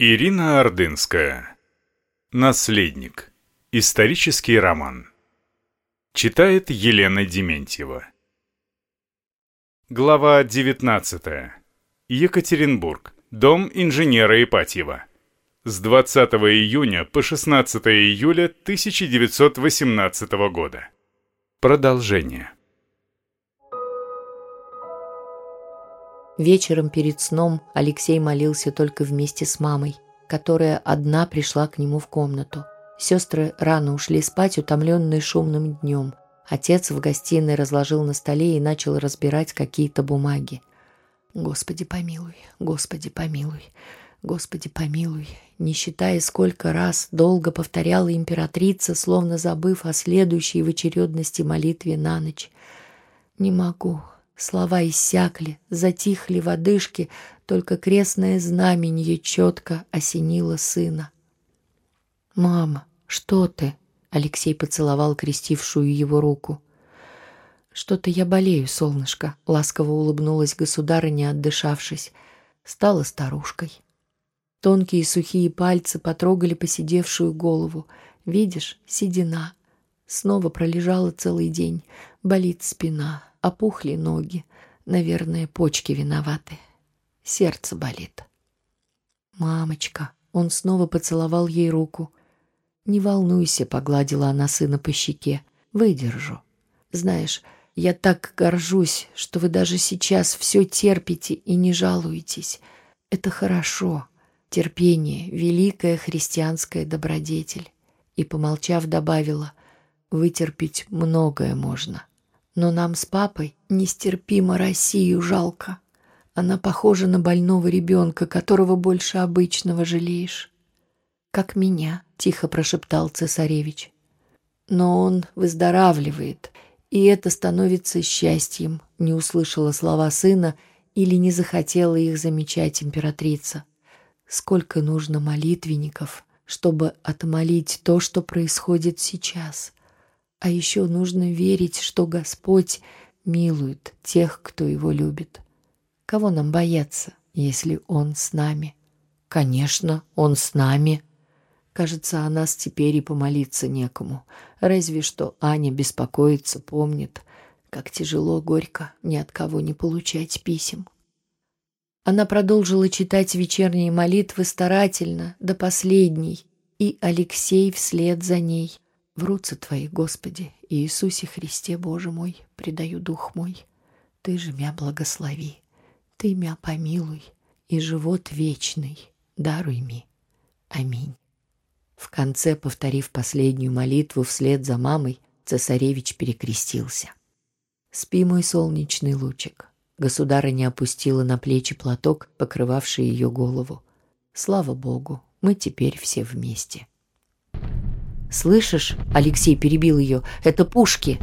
Ирина Ордынская. Наследник. Исторический роман. Читает Елена Дементьева. Глава 19. Екатеринбург. Дом инженера Ипатьева. С 20 июня по 16 июля 1918 года. Продолжение. Вечером перед сном Алексей молился только вместе с мамой, которая одна пришла к нему в комнату. Сестры рано ушли спать, утомленные шумным днем. Отец в гостиной разложил на столе и начал разбирать какие-то бумаги. «Господи помилуй, Господи помилуй, Господи помилуй», не считая, сколько раз долго повторяла императрица, словно забыв о следующей в очередности молитве на ночь. «Не могу, Слова иссякли, затихли в одышке, только крестное знаменье четко осенило сына. «Мама, что ты?» — Алексей поцеловал крестившую его руку. «Что-то я болею, солнышко», — ласково улыбнулась государыня, отдышавшись. Стала старушкой. Тонкие сухие пальцы потрогали посидевшую голову. «Видишь, седина. Снова пролежала целый день. Болит спина опухли ноги. Наверное, почки виноваты. Сердце болит. «Мамочка!» Он снова поцеловал ей руку. «Не волнуйся», — погладила она сына по щеке. «Выдержу. Знаешь, я так горжусь, что вы даже сейчас все терпите и не жалуетесь. Это хорошо. Терпение — великая христианская добродетель». И, помолчав, добавила, «Вытерпеть многое можно». Но нам с папой нестерпимо Россию жалко. Она похожа на больного ребенка, которого больше обычного жалеешь. «Как меня», — тихо прошептал цесаревич. «Но он выздоравливает, и это становится счастьем», — не услышала слова сына или не захотела их замечать императрица. «Сколько нужно молитвенников, чтобы отмолить то, что происходит сейчас?» А еще нужно верить, что Господь милует тех, кто его любит. Кого нам бояться, если Он с нами? Конечно, Он с нами. Кажется, о нас теперь и помолиться некому. Разве что Аня беспокоится, помнит, как тяжело, горько ни от кого не получать писем. Она продолжила читать вечерние молитвы старательно, до последней, и Алексей вслед за ней. Врутся Твои, Господи, Иисусе Христе, Боже мой, предаю дух мой. Ты же мя благослови, Ты мя помилуй, и живот вечный даруй ми. Аминь. В конце, повторив последнюю молитву вслед за мамой, цесаревич перекрестился. «Спи, мой солнечный лучик». Государыня опустила на плечи платок, покрывавший ее голову. «Слава Богу, мы теперь все вместе». «Слышишь?» — Алексей перебил ее. «Это пушки!»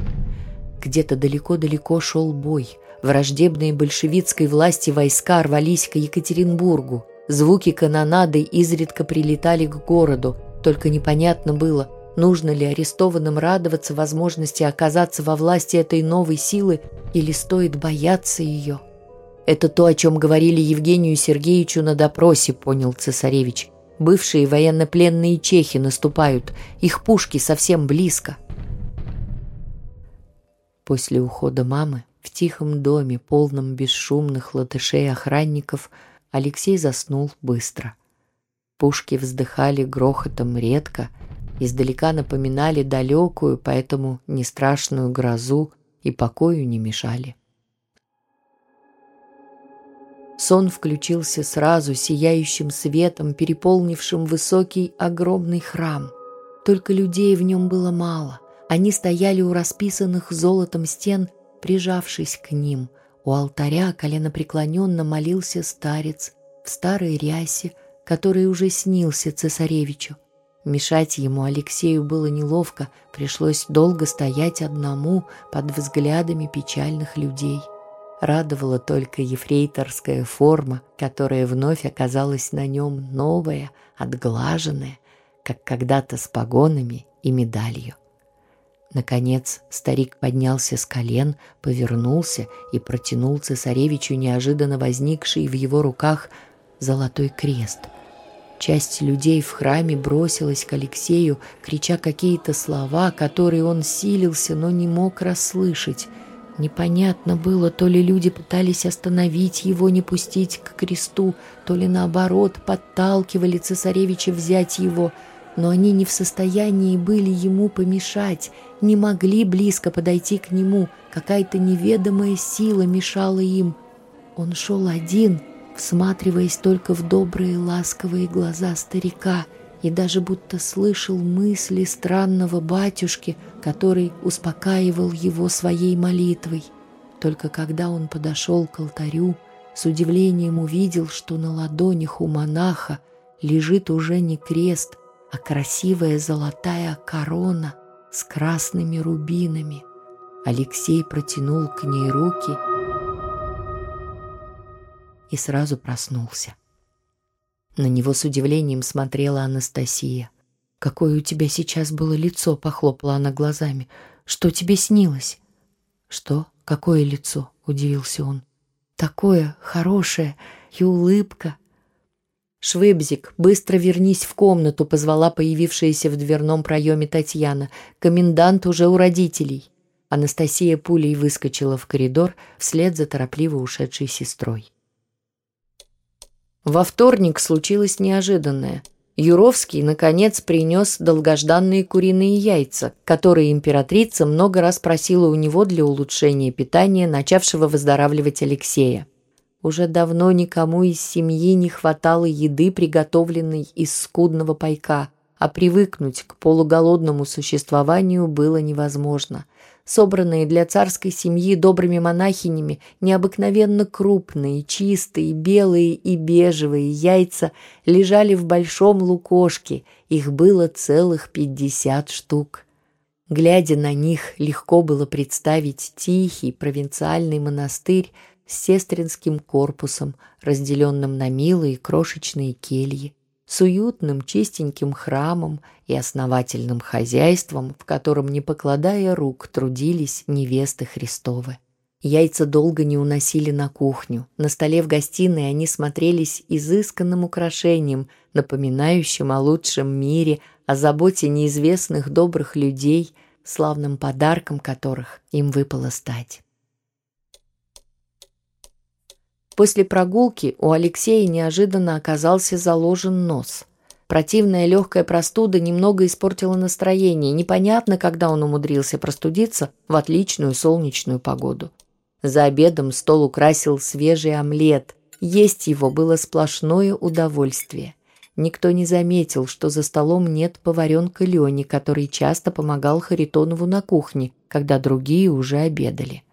Где-то далеко-далеко шел бой. Враждебные большевистской власти войска рвались к Екатеринбургу. Звуки канонады изредка прилетали к городу. Только непонятно было, нужно ли арестованным радоваться возможности оказаться во власти этой новой силы или стоит бояться ее. «Это то, о чем говорили Евгению Сергеевичу на допросе», — понял цесаревич. Бывшие военнопленные чехи наступают, их пушки совсем близко. После ухода мамы в тихом доме, полном бесшумных латышей-охранников, Алексей заснул быстро. Пушки вздыхали грохотом редко, издалека напоминали далекую, поэтому не страшную грозу и покою не мешали. Сон включился сразу сияющим светом, переполнившим высокий огромный храм. Только людей в нем было мало. Они стояли у расписанных золотом стен, прижавшись к ним. У алтаря коленопреклоненно молился старец в старой рясе, который уже снился цесаревичу. Мешать ему Алексею было неловко, пришлось долго стоять одному под взглядами печальных людей. Радовала только ефрейторская форма, которая вновь оказалась на нем новая, отглаженная, как когда-то с погонами и медалью. Наконец старик поднялся с колен, повернулся и протянул цесаревичу неожиданно возникший в его руках золотой крест. Часть людей в храме бросилась к Алексею, крича какие-то слова, которые он силился, но не мог расслышать. Непонятно было, то ли люди пытались остановить его, не пустить к кресту, то ли наоборот подталкивали цесаревича взять его, но они не в состоянии были ему помешать, не могли близко подойти к нему, какая-то неведомая сила мешала им. Он шел один — всматриваясь только в добрые ласковые глаза старика и даже будто слышал мысли странного батюшки, который успокаивал его своей молитвой. Только когда он подошел к алтарю, с удивлением увидел, что на ладонях у монаха лежит уже не крест, а красивая золотая корона с красными рубинами. Алексей протянул к ней руки — и сразу проснулся. На него с удивлением смотрела Анастасия. «Какое у тебя сейчас было лицо?» — похлопала она глазами. «Что тебе снилось?» «Что? Какое лицо?» — удивился он. «Такое хорошее и улыбка». «Швыбзик, быстро вернись в комнату», — позвала появившаяся в дверном проеме Татьяна. «Комендант уже у родителей». Анастасия пулей выскочила в коридор вслед за торопливо ушедшей сестрой. Во вторник случилось неожиданное. Юровский, наконец, принес долгожданные куриные яйца, которые императрица много раз просила у него для улучшения питания начавшего выздоравливать Алексея. Уже давно никому из семьи не хватало еды, приготовленной из скудного пайка, а привыкнуть к полуголодному существованию было невозможно – собранные для царской семьи добрыми монахинями, необыкновенно крупные, чистые, белые и бежевые яйца лежали в большом лукошке, их было целых пятьдесят штук. Глядя на них, легко было представить тихий провинциальный монастырь с сестринским корпусом, разделенным на милые крошечные кельи с уютным чистеньким храмом и основательным хозяйством, в котором, не покладая рук, трудились невесты Христовы. Яйца долго не уносили на кухню. На столе в гостиной они смотрелись изысканным украшением, напоминающим о лучшем мире, о заботе неизвестных добрых людей, славным подарком которых им выпало стать. После прогулки у Алексея неожиданно оказался заложен нос. Противная легкая простуда немного испортила настроение. Непонятно, когда он умудрился простудиться в отличную солнечную погоду. За обедом стол украсил свежий омлет. Есть его было сплошное удовольствие. Никто не заметил, что за столом нет поваренка Лени, который часто помогал Харитонову на кухне, когда другие уже обедали.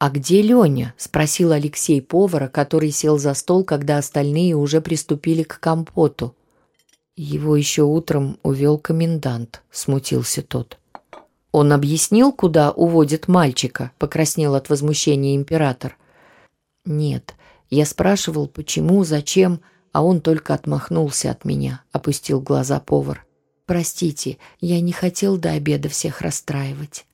«А где Леня?» – спросил Алексей повара, который сел за стол, когда остальные уже приступили к компоту. «Его еще утром увел комендант», – смутился тот. «Он объяснил, куда уводит мальчика?» – покраснел от возмущения император. «Нет, я спрашивал, почему, зачем, а он только отмахнулся от меня», – опустил глаза повар. «Простите, я не хотел до обеда всех расстраивать».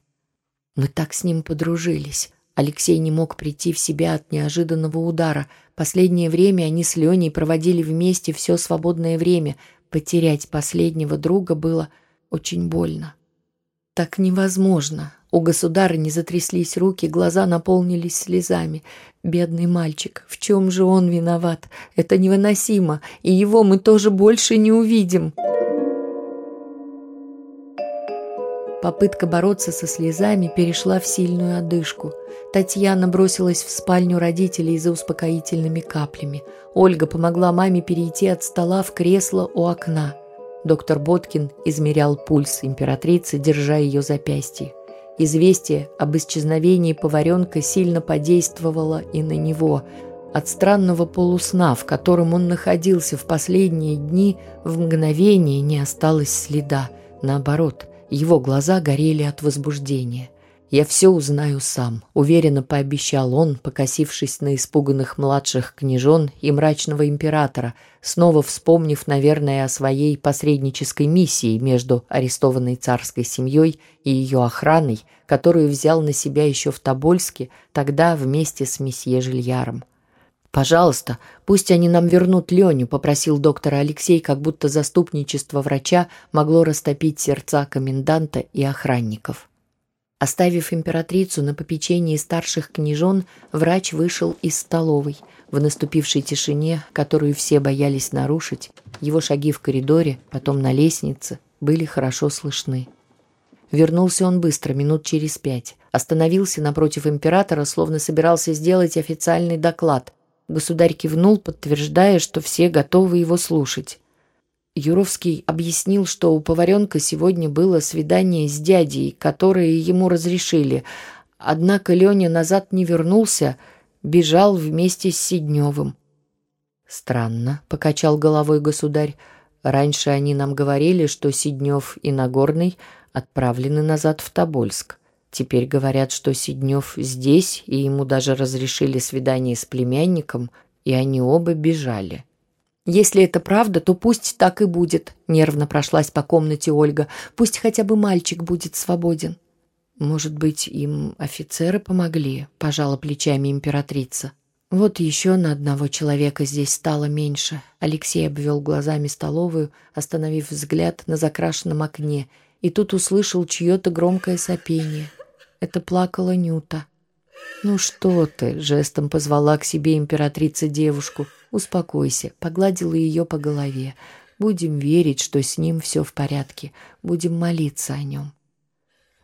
Мы так с ним подружились. Алексей не мог прийти в себя от неожиданного удара. Последнее время они с Леней проводили вместе все свободное время. Потерять последнего друга было очень больно. Так невозможно. У государа затряслись руки, глаза наполнились слезами. Бедный мальчик, в чем же он виноват? Это невыносимо, и его мы тоже больше не увидим. Попытка бороться со слезами перешла в сильную одышку. Татьяна бросилась в спальню родителей за успокоительными каплями. Ольга помогла маме перейти от стола в кресло у окна. Доктор Боткин измерял пульс императрицы, держа ее запястье. Известие об исчезновении поваренка сильно подействовало и на него. От странного полусна, в котором он находился в последние дни, в мгновение не осталось следа. Наоборот – его глаза горели от возбуждения. «Я все узнаю сам», — уверенно пообещал он, покосившись на испуганных младших княжон и мрачного императора, снова вспомнив, наверное, о своей посреднической миссии между арестованной царской семьей и ее охраной, которую взял на себя еще в Тобольске, тогда вместе с месье Жильяром. «Пожалуйста, пусть они нам вернут Леню», — попросил доктор Алексей, как будто заступничество врача могло растопить сердца коменданта и охранников. Оставив императрицу на попечении старших княжон, врач вышел из столовой. В наступившей тишине, которую все боялись нарушить, его шаги в коридоре, потом на лестнице, были хорошо слышны. Вернулся он быстро, минут через пять. Остановился напротив императора, словно собирался сделать официальный доклад. Государь кивнул, подтверждая, что все готовы его слушать. Юровский объяснил, что у поваренка сегодня было свидание с дядей, которое ему разрешили. Однако Леня назад не вернулся, бежал вместе с Сидневым. «Странно», — покачал головой государь. «Раньше они нам говорили, что Сиднев и Нагорный отправлены назад в Тобольск. Теперь говорят, что Сиднев здесь, и ему даже разрешили свидание с племянником, и они оба бежали. «Если это правда, то пусть так и будет», — нервно прошлась по комнате Ольга. «Пусть хотя бы мальчик будет свободен». «Может быть, им офицеры помогли?» — пожала плечами императрица. «Вот еще на одного человека здесь стало меньше». Алексей обвел глазами столовую, остановив взгляд на закрашенном окне, и тут услышал чье-то громкое сопение. Это плакала Нюта. «Ну что ты?» — жестом позвала к себе императрица девушку. «Успокойся», — погладила ее по голове. «Будем верить, что с ним все в порядке. Будем молиться о нем».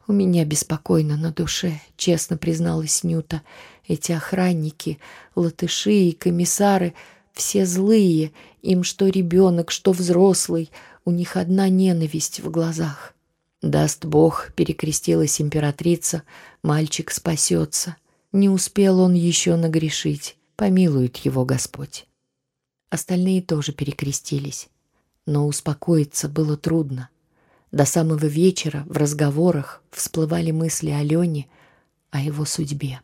«У меня беспокойно на душе», — честно призналась Нюта. «Эти охранники, латыши и комиссары — все злые. Им что ребенок, что взрослый. У них одна ненависть в глазах». Даст Бог, перекрестилась императрица, мальчик спасется. Не успел он еще нагрешить, помилует его Господь. Остальные тоже перекрестились, но успокоиться было трудно. До самого вечера в разговорах всплывали мысли о Лене, о его судьбе.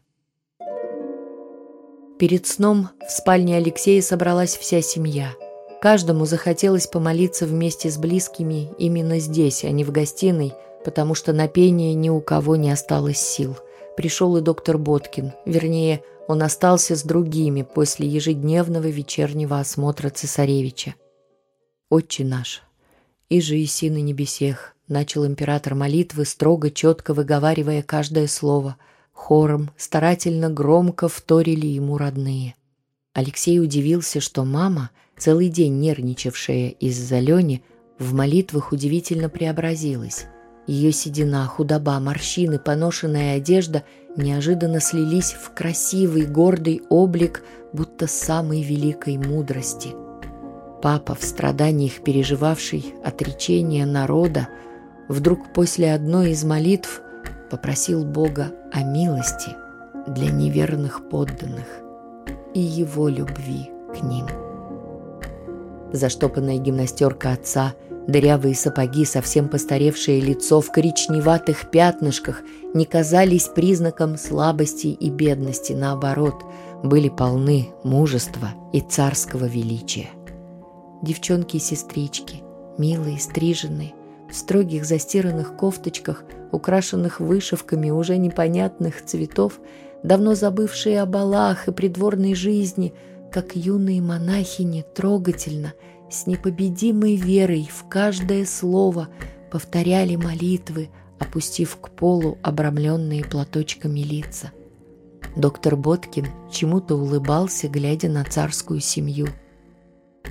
Перед сном в спальне Алексея собралась вся семья — Каждому захотелось помолиться вместе с близкими именно здесь, а не в гостиной, потому что на пение ни у кого не осталось сил. Пришел и доктор Боткин, вернее, он остался с другими после ежедневного вечернего осмотра цесаревича. «Отче наш, и же и на небесех», — начал император молитвы, строго, четко выговаривая каждое слово. Хором, старательно, громко вторили ему родные. Алексей удивился, что мама — целый день нервничавшая из-за Лени, в молитвах удивительно преобразилась. Ее седина, худоба, морщины, поношенная одежда неожиданно слились в красивый, гордый облик, будто самой великой мудрости. Папа, в страданиях переживавший отречение народа, вдруг после одной из молитв попросил Бога о милости для неверных подданных и его любви к ним. Заштопанная гимнастерка отца, дырявые сапоги, совсем постаревшее лицо в коричневатых пятнышках не казались признаком слабости и бедности, наоборот, были полны мужества и царского величия. Девчонки и сестрички, милые, стриженные, в строгих застиранных кофточках, украшенных вышивками уже непонятных цветов, давно забывшие о балах и придворной жизни – как юные монахини трогательно, с непобедимой верой в каждое слово повторяли молитвы, опустив к полу обрамленные платочками лица. Доктор Боткин чему-то улыбался, глядя на царскую семью.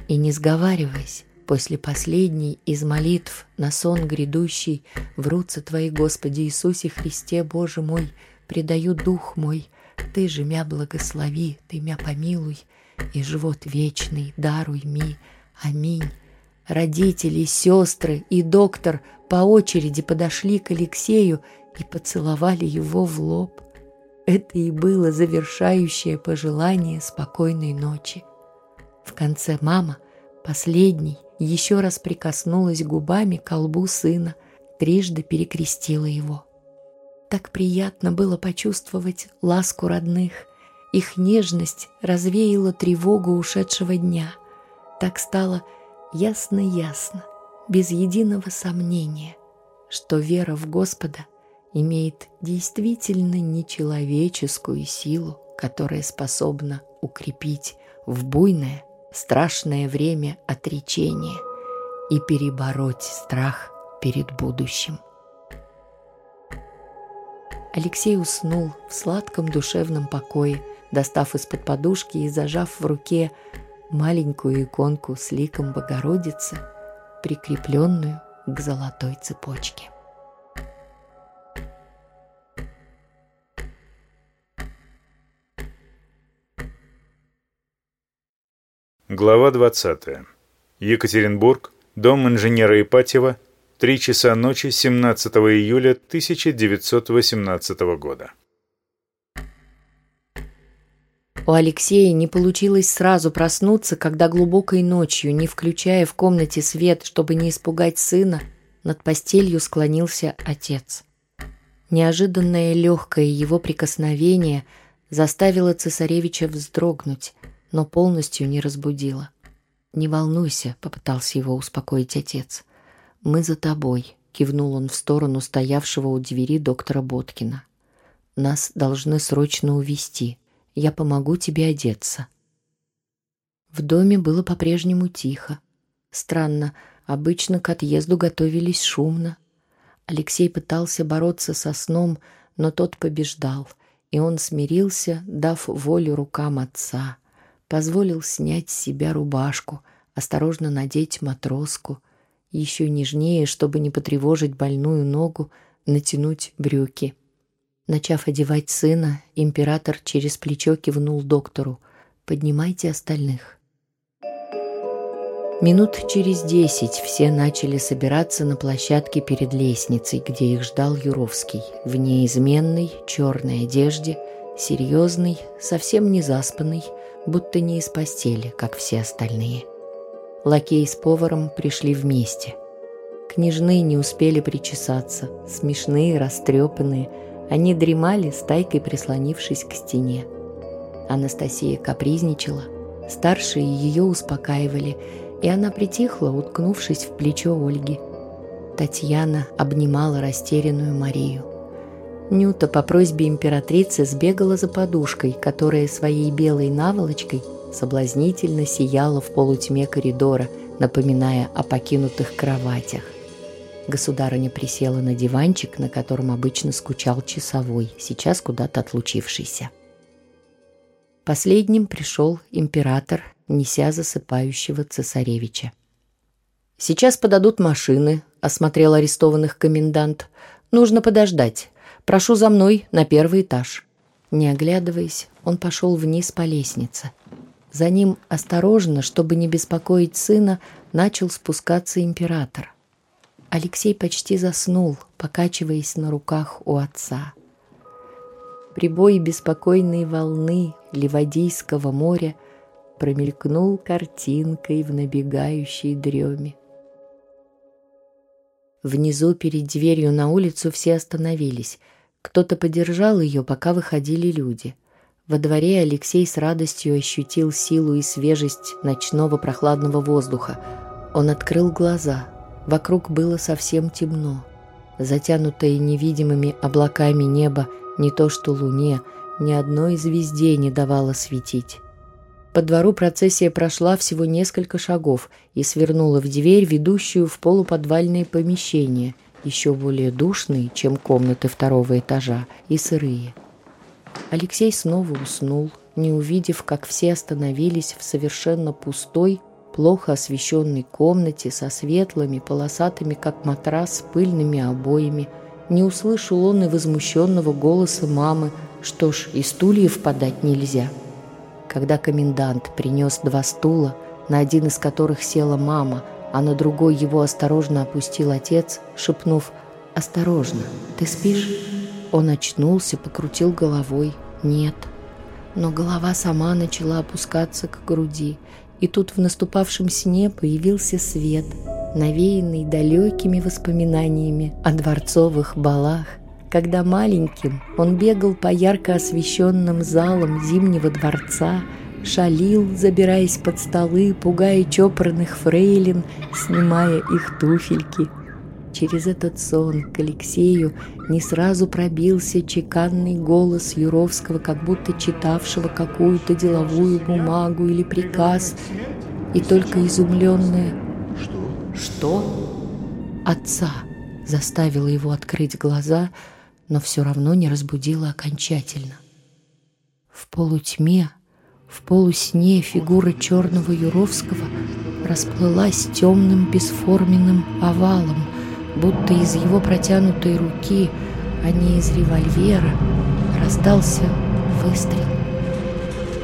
И не сговариваясь, после последней из молитв на сон грядущий «Врутся Твои, Господи Иисусе Христе, Боже мой, предаю дух мой, Ты же мя благослови, Ты мя помилуй», и живот вечный даруй ми. Аминь. Родители, сестры и доктор по очереди подошли к Алексею и поцеловали его в лоб. Это и было завершающее пожелание спокойной ночи. В конце мама, последний, еще раз прикоснулась губами к колбу сына, трижды перекрестила его. Так приятно было почувствовать ласку родных – их нежность развеяла тревогу ушедшего дня. Так стало ясно-ясно, без единого сомнения, что вера в Господа имеет действительно нечеловеческую силу, которая способна укрепить в буйное, страшное время отречения и перебороть страх перед будущим. Алексей уснул в сладком душевном покое, достав из-под подушки и зажав в руке маленькую иконку с ликом Богородицы, прикрепленную к золотой цепочке. Глава 20. Екатеринбург, дом инженера Ипатьева, 3 часа ночи 17 июля 1918 года. У Алексея не получилось сразу проснуться, когда глубокой ночью, не включая в комнате свет, чтобы не испугать сына, над постелью склонился отец. Неожиданное легкое его прикосновение заставило цесаревича вздрогнуть, но полностью не разбудило. «Не волнуйся», — попытался его успокоить отец. «Мы за тобой», — кивнул он в сторону стоявшего у двери доктора Боткина. «Нас должны срочно увезти. Я помогу тебе одеться». В доме было по-прежнему тихо. Странно, обычно к отъезду готовились шумно. Алексей пытался бороться со сном, но тот побеждал, и он смирился, дав волю рукам отца. Позволил снять с себя рубашку, осторожно надеть матроску, еще нежнее, чтобы не потревожить больную ногу, натянуть брюки — Начав одевать сына, император через плечо кивнул доктору. «Поднимайте остальных». Минут через десять все начали собираться на площадке перед лестницей, где их ждал Юровский, в неизменной черной одежде, серьезный, совсем не заспанный, будто не из постели, как все остальные. Лакей с поваром пришли вместе. Княжны не успели причесаться, смешные, растрепанные – они дремали, стайкой прислонившись к стене. Анастасия капризничала. Старшие ее успокаивали, и она притихла, уткнувшись в плечо Ольги. Татьяна обнимала растерянную Марию. Нюта по просьбе императрицы сбегала за подушкой, которая своей белой наволочкой соблазнительно сияла в полутьме коридора, напоминая о покинутых кроватях. Государыня присела на диванчик, на котором обычно скучал часовой, сейчас куда-то отлучившийся. Последним пришел император, неся засыпающего цесаревича. «Сейчас подадут машины», — осмотрел арестованных комендант. «Нужно подождать. Прошу за мной на первый этаж». Не оглядываясь, он пошел вниз по лестнице. За ним осторожно, чтобы не беспокоить сына, начал спускаться император. Алексей почти заснул, покачиваясь на руках у отца. Прибой беспокойной волны Ливадийского моря промелькнул картинкой в набегающей дреме. Внизу перед дверью на улицу все остановились. Кто-то подержал ее, пока выходили люди. Во дворе Алексей с радостью ощутил силу и свежесть ночного прохладного воздуха. Он открыл глаза — Вокруг было совсем темно. Затянутое невидимыми облаками небо не то что луне, ни одной звезде не давало светить. По двору процессия прошла всего несколько шагов и свернула в дверь, ведущую в полуподвальные помещения, еще более душные, чем комнаты второго этажа, и сырые. Алексей снова уснул, не увидев, как все остановились в совершенно пустой, плохо освещенной комнате со светлыми, полосатыми, как матрас, пыльными обоями, не услышал он и возмущенного голоса мамы, что ж, и стульев подать нельзя. Когда комендант принес два стула, на один из которых села мама, а на другой его осторожно опустил отец, шепнув «Осторожно, ты спишь?» Он очнулся, покрутил головой «Нет». Но голова сама начала опускаться к груди, и тут в наступавшем сне появился свет, навеянный далекими воспоминаниями о дворцовых балах, когда маленьким он бегал по ярко освещенным залам Зимнего дворца, шалил, забираясь под столы, пугая чопорных фрейлин, снимая их туфельки. Через этот сон к Алексею не сразу пробился чеканный голос Юровского, как будто читавшего какую-то деловую бумагу или приказ, и только изумленное «Что?» отца заставило его открыть глаза, но все равно не разбудило окончательно. В полутьме, в полусне фигура черного Юровского расплылась темным бесформенным овалом, будто из его протянутой руки, а не из револьвера, раздался выстрел.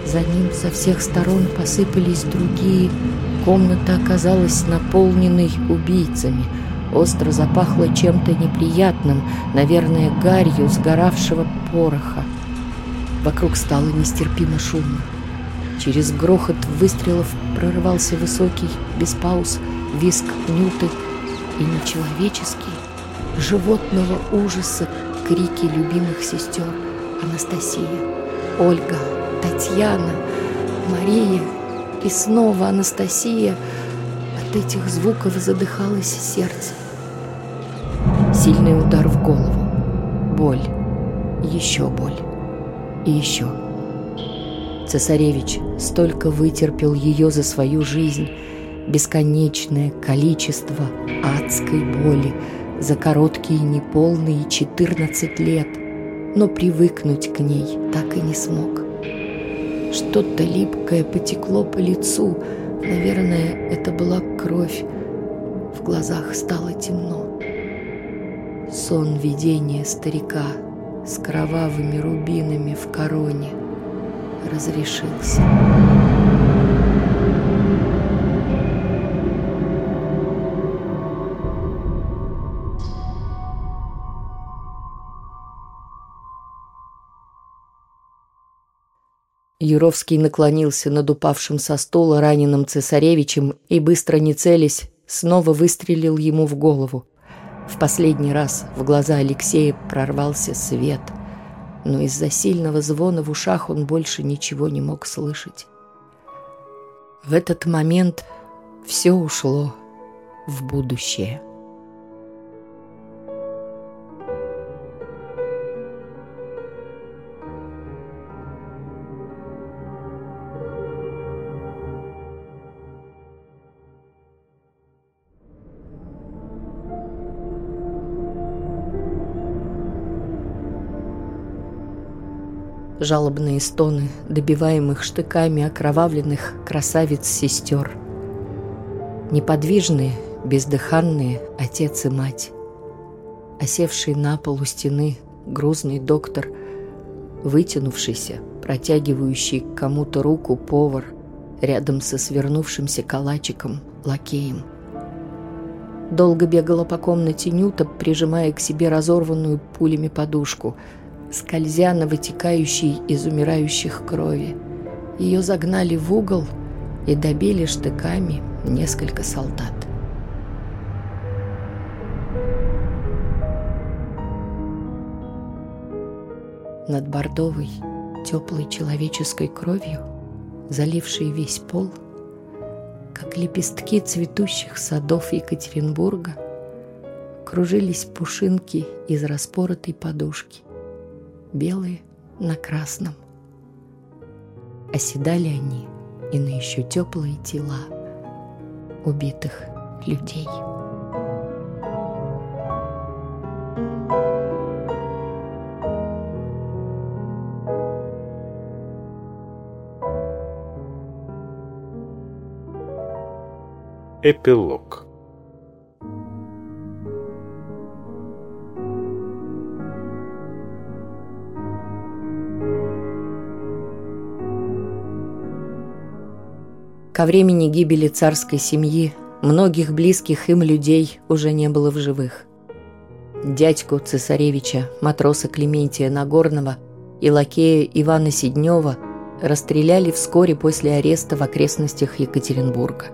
За ним со всех сторон посыпались другие. Комната оказалась наполненной убийцами. Остро запахло чем-то неприятным, наверное, гарью сгоравшего пороха. Вокруг стало нестерпимо шумно. Через грохот выстрелов прорывался высокий, без пауз, виск Нюты и нечеловеческие, животного ужаса крики любимых сестер Анастасия, Ольга, Татьяна, Мария и снова Анастасия. От этих звуков задыхалось сердце. Сильный удар в голову. Боль. Еще боль. И еще. Цесаревич столько вытерпел ее за свою жизнь, бесконечное количество адской боли за короткие неполные 14 лет, но привыкнуть к ней так и не смог. Что-то липкое потекло по лицу, наверное, это была кровь. В глазах стало темно. Сон видения старика с кровавыми рубинами в короне — разрешился. Юровский наклонился над упавшим со стула раненым цесаревичем и, быстро не целясь, снова выстрелил ему в голову. В последний раз в глаза Алексея прорвался свет — но из-за сильного звона в ушах он больше ничего не мог слышать. В этот момент все ушло в будущее. Жалобные стоны добиваемых штыками окровавленных красавиц-сестер. Неподвижные, бездыханные отец и мать. Осевший на полу стены грузный доктор, вытянувшийся, протягивающий к кому-то руку повар, рядом со свернувшимся калачиком лакеем. Долго бегала по комнате Нюта, прижимая к себе разорванную пулями подушку – скользя на вытекающей из умирающих крови. Ее загнали в угол и добили штыками несколько солдат. Над бордовой, теплой человеческой кровью, залившей весь пол, как лепестки цветущих садов Екатеринбурга, кружились пушинки из распоротой подушки – белые на красном. Оседали они и на еще теплые тела убитых людей. Эпилог Ко времени гибели царской семьи многих близких им людей уже не было в живых. Дядьку цесаревича, матроса Клементия Нагорного и лакея Ивана Сиднева расстреляли вскоре после ареста в окрестностях Екатеринбурга.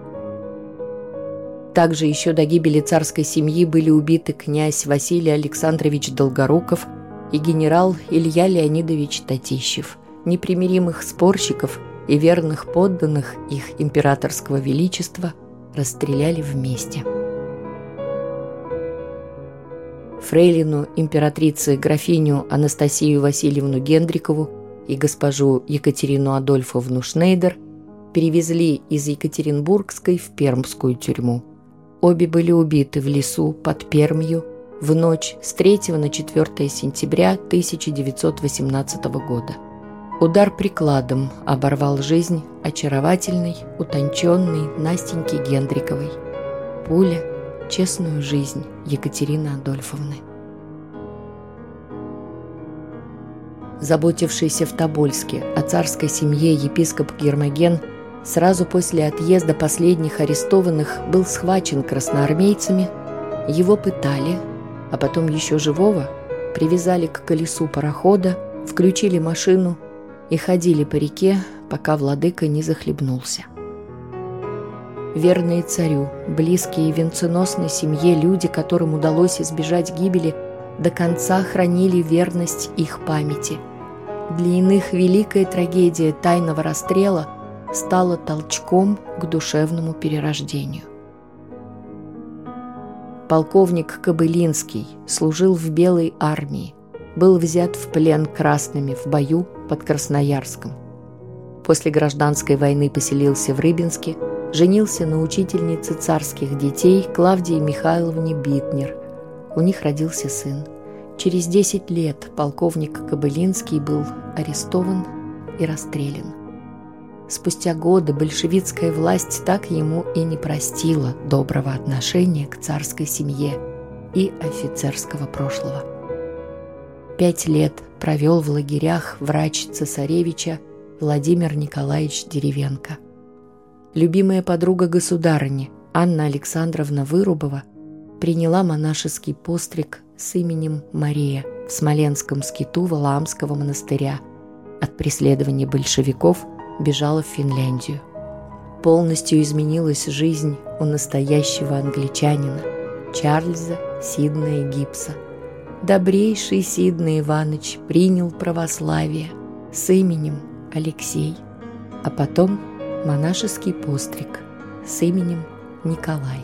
Также еще до гибели царской семьи были убиты князь Василий Александрович Долгоруков и генерал Илья Леонидович Татищев, непримиримых спорщиков и верных подданных их императорского величества расстреляли вместе. фрейлину императрицы графиню Анастасию Васильевну Гендрикову и госпожу Екатерину Адольфовну Шнейдер перевезли из Екатеринбургской в Пермскую тюрьму. Обе были убиты в лесу под Пермью в ночь с 3 на 4 сентября 1918 года. Удар прикладом оборвал жизнь очаровательной, утонченной Настеньки Гендриковой. Пуля – честную жизнь Екатерины Адольфовны. Заботившийся в Тобольске о царской семье епископ Гермоген сразу после отъезда последних арестованных был схвачен красноармейцами, его пытали, а потом еще живого привязали к колесу парохода, включили машину – и ходили по реке, пока владыка не захлебнулся. Верные царю, близкие венценосной семье люди, которым удалось избежать гибели, до конца хранили верность их памяти. Для иных великая трагедия тайного расстрела стала толчком к душевному перерождению. Полковник Кобылинский служил в Белой армии, был взят в плен красными в бою под Красноярском. После гражданской войны поселился в Рыбинске, женился на учительнице царских детей Клавдии Михайловне Битнер. У них родился сын. Через 10 лет полковник Кобылинский был арестован и расстрелян. Спустя годы большевистская власть так ему и не простила доброго отношения к царской семье и офицерского прошлого. Пять лет провел в лагерях врач цесаревича Владимир Николаевич Деревенко. Любимая подруга государыни Анна Александровна Вырубова приняла монашеский постриг с именем Мария в Смоленском скиту Валаамского монастыря. От преследования большевиков бежала в Финляндию. Полностью изменилась жизнь у настоящего англичанина Чарльза Сиднея Гибса – добрейший Сидный Иванович принял православие с именем Алексей, а потом монашеский постриг с именем Николай.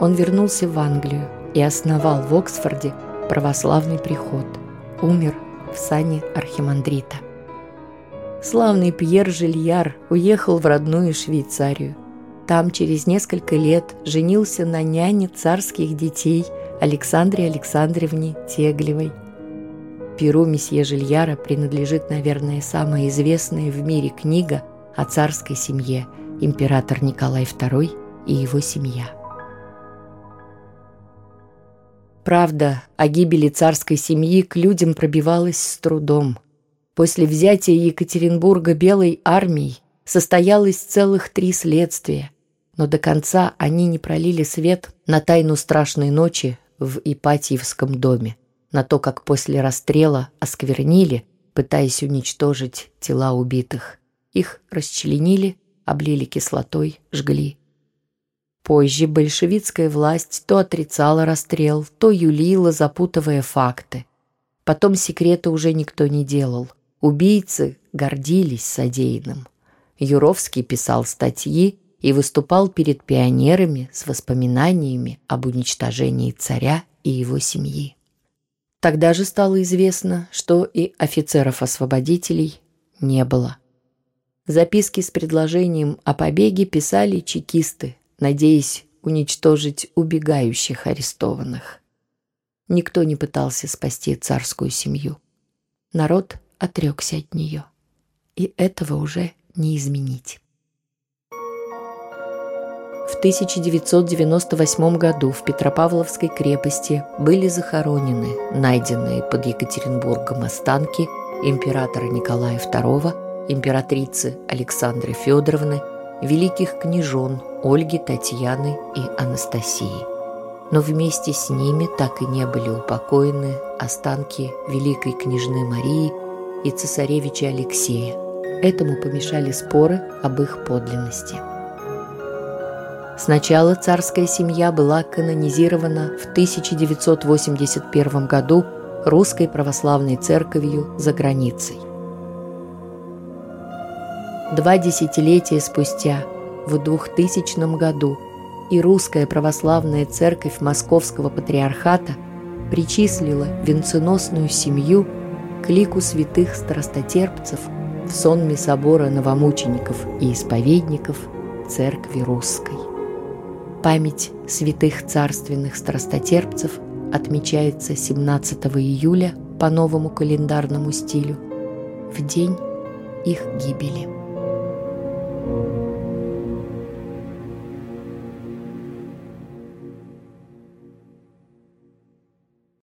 Он вернулся в Англию и основал в Оксфорде православный приход. Умер в сане архимандрита. Славный Пьер Жильяр уехал в родную Швейцарию. Там через несколько лет женился на няне царских детей – Александре Александровне Теглевой. Перу месье Жильяра принадлежит, наверное, самая известная в мире книга о царской семье «Император Николай II и его семья». Правда о гибели царской семьи к людям пробивалась с трудом. После взятия Екатеринбурга Белой армией состоялось целых три следствия, но до конца они не пролили свет на тайну страшной ночи, в Ипатьевском доме, на то, как после расстрела осквернили, пытаясь уничтожить тела убитых. Их расчленили, облили кислотой, жгли. Позже большевистская власть то отрицала расстрел, то юлила, запутывая факты. Потом секреты уже никто не делал. Убийцы гордились содеянным. Юровский писал статьи, и выступал перед пионерами с воспоминаниями об уничтожении царя и его семьи. Тогда же стало известно, что и офицеров-освободителей не было. Записки с предложением о побеге писали чекисты, надеясь уничтожить убегающих арестованных. Никто не пытался спасти царскую семью. Народ отрекся от нее. И этого уже не изменить. В 1998 году в Петропавловской крепости были захоронены найденные под Екатеринбургом останки императора Николая II, императрицы Александры Федоровны, великих княжон Ольги, Татьяны и Анастасии. Но вместе с ними так и не были упокоены останки великой княжны Марии и цесаревича Алексея. Этому помешали споры об их подлинности – Сначала царская семья была канонизирована в 1981 году Русской Православной Церковью за границей. Два десятилетия спустя, в 2000 году, и Русская Православная Церковь Московского Патриархата причислила венценосную семью к лику святых страстотерпцев в сонме собора новомучеников и исповедников Церкви Русской. Память святых царственных страстотерпцев отмечается 17 июля по новому календарному стилю, в день их гибели.